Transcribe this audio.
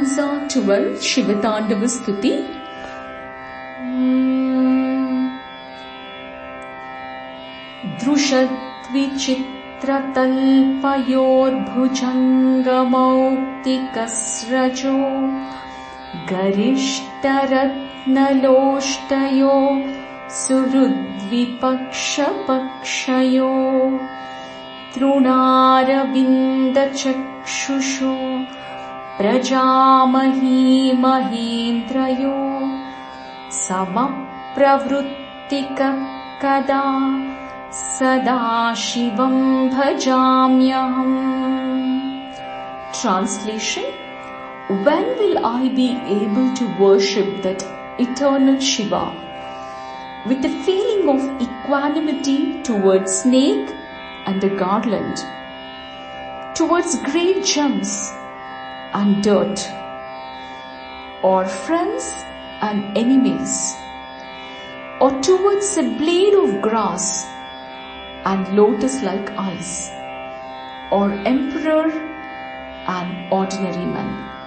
stanza 12 Shivatandava Stuti. दृशद्विचित्रतल्पयोर्भुजङ्गमौक्तिकस्रजो गरिष्ठरत्नलोष्टयो सुहृद्विपक्षपक्षयो तृणारविन्दचक्षुषो समप्रवृत्तिकदा सदा शिवम् भजाम्यहम्। Be able to worship that eternal Shiva? With a feeling of equanimity towards snake and the garland, towards great gems and dirt, or friends and enemies, or towards a blade of grass and lotus-like eyes, or emperor and ordinary man.